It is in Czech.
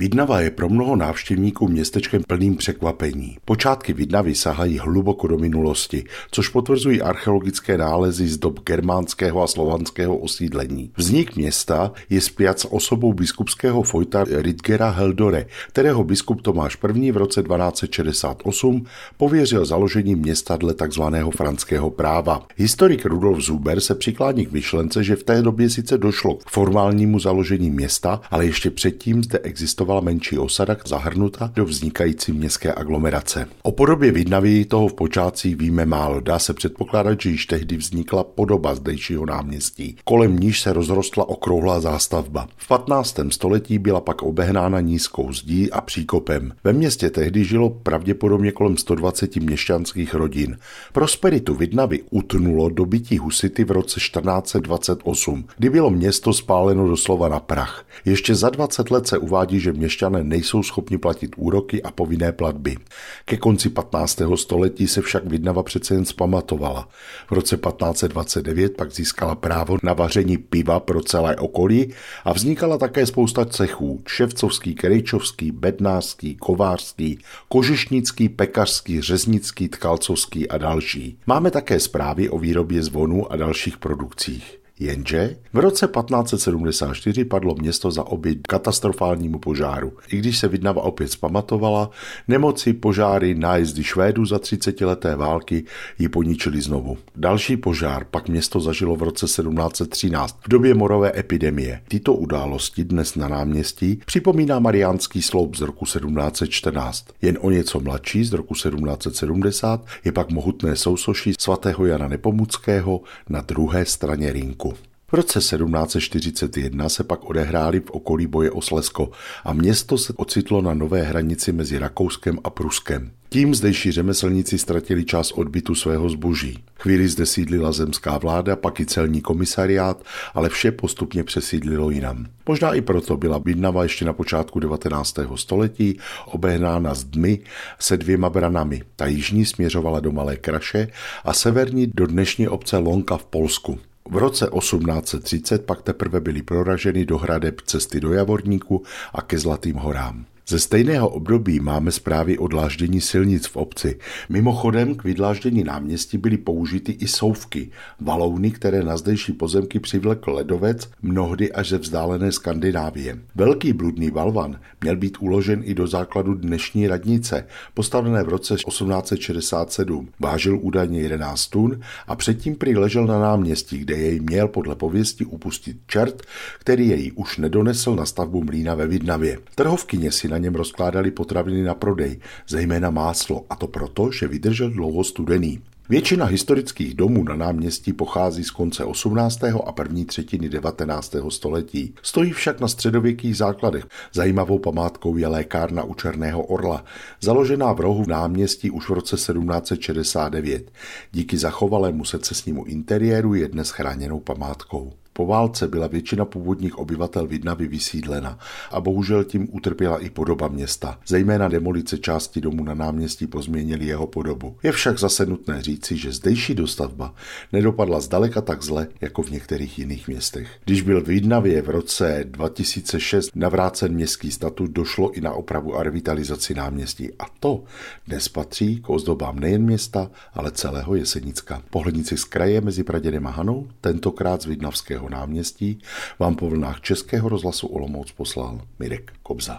Vidnava je pro mnoho návštěvníků městečkem plným překvapení. Počátky Vidnavy sahají hluboko do minulosti, což potvrzují archeologické nálezy z dob germánského a slovanského osídlení. Vznik města je spjat s osobou biskupského fojta Ridgera Heldore, kterého biskup Tomáš I. v roce 1268 pověřil založení města dle tzv. franského práva. Historik Rudolf Zuber se přiklání k myšlence, že v té době sice došlo k formálnímu založení města, ale ještě předtím zde existoval existovala menší osada zahrnuta do vznikající městské aglomerace. O podobě Vidnavy toho v počátcích víme málo. Dá se předpokládat, že již tehdy vznikla podoba zdejšího náměstí. Kolem níž se rozrostla okrouhlá zástavba. V 15. století byla pak obehnána nízkou zdí a příkopem. Ve městě tehdy žilo pravděpodobně kolem 120 měšťanských rodin. Prosperitu Vidnavy utnulo dobytí husity v roce 1428, kdy bylo město spáleno doslova na prach. Ještě za 20 let se uvádí, že měšťané nejsou schopni platit úroky a povinné platby. Ke konci 15. století se však Vidnava přece jen zpamatovala. V roce 1529 pak získala právo na vaření piva pro celé okolí a vznikala také spousta cechů. Ševcovský, Krejčovský, Bednářský, Kovářský, Kožešnický, Pekařský, Řeznický, Tkalcovský a další. Máme také zprávy o výrobě zvonů a dalších produkcích. Jenže v roce 1574 padlo město za oběť katastrofálnímu požáru. I když se Vidnava opět zpamatovala, nemoci, požáry, nájezdy Švédů za 30 leté války ji poničili znovu. Další požár pak město zažilo v roce 1713 v době morové epidemie. Tyto události dnes na náměstí připomíná Mariánský sloup z roku 1714. Jen o něco mladší z roku 1770 je pak mohutné sousoší svatého Jana Nepomuckého na druhé straně rinku. V roce 1741 se pak odehrály v okolí boje o Slesko a město se ocitlo na nové hranici mezi Rakouskem a Pruskem. Tím zdejší řemeslníci ztratili část odbytu svého zboží. Chvíli zde sídlila zemská vláda, pak i celní komisariát, ale vše postupně přesídlilo jinam. Možná i proto byla Bydnava ještě na počátku 19. století obehnána zdmi se dvěma branami. Ta jižní směřovala do Malé Kraše a severní do dnešní obce Lonka v Polsku. V roce 1830 pak teprve byly proraženy do hradeb cesty do Javorníku a ke Zlatým horám. Ze stejného období máme zprávy o dláždění silnic v obci. Mimochodem k vydláždění náměstí byly použity i souvky, valouny, které na zdejší pozemky přivlekl ledovec, mnohdy až ze vzdálené Skandinávie. Velký bludný balvan měl být uložen i do základu dnešní radnice, postavené v roce 1867. Vážil údajně 11 tun a předtím prý ležel na náměstí, kde jej měl podle pověsti upustit čert, který jej už nedonesl na stavbu mlína ve Vidnavě. Trhovkyně si na něm rozkládali potraviny na prodej, zejména máslo, a to proto, že vydržel dlouho studený. Většina historických domů na náměstí pochází z konce 18. a první třetiny 19. století. Stojí však na středověkých základech. Zajímavou památkou je lékárna u Černého orla, založená v rohu náměstí už v roce 1769. Díky zachovalému secesnímu interiéru je dnes chráněnou památkou. Po válce byla většina původních obyvatel Vidnavy vysídlena a bohužel tím utrpěla i podoba města. Zejména demolice části domu na náměstí pozměnili jeho podobu. Je však zase nutné říci, že zdejší dostavba nedopadla zdaleka tak zle, jako v některých jiných městech. Když byl v Vidnavě v roce 2006 navrácen městský statut, došlo i na opravu a revitalizaci náměstí. A to dnes patří k ozdobám nejen města, ale celého Jesenicka. Pohlednici z kraje mezi Praděnem a Hanou, tentokrát z Vidnavského náměstí vám po vlnách Českého rozhlasu Olomouc poslal Mirek Kobza.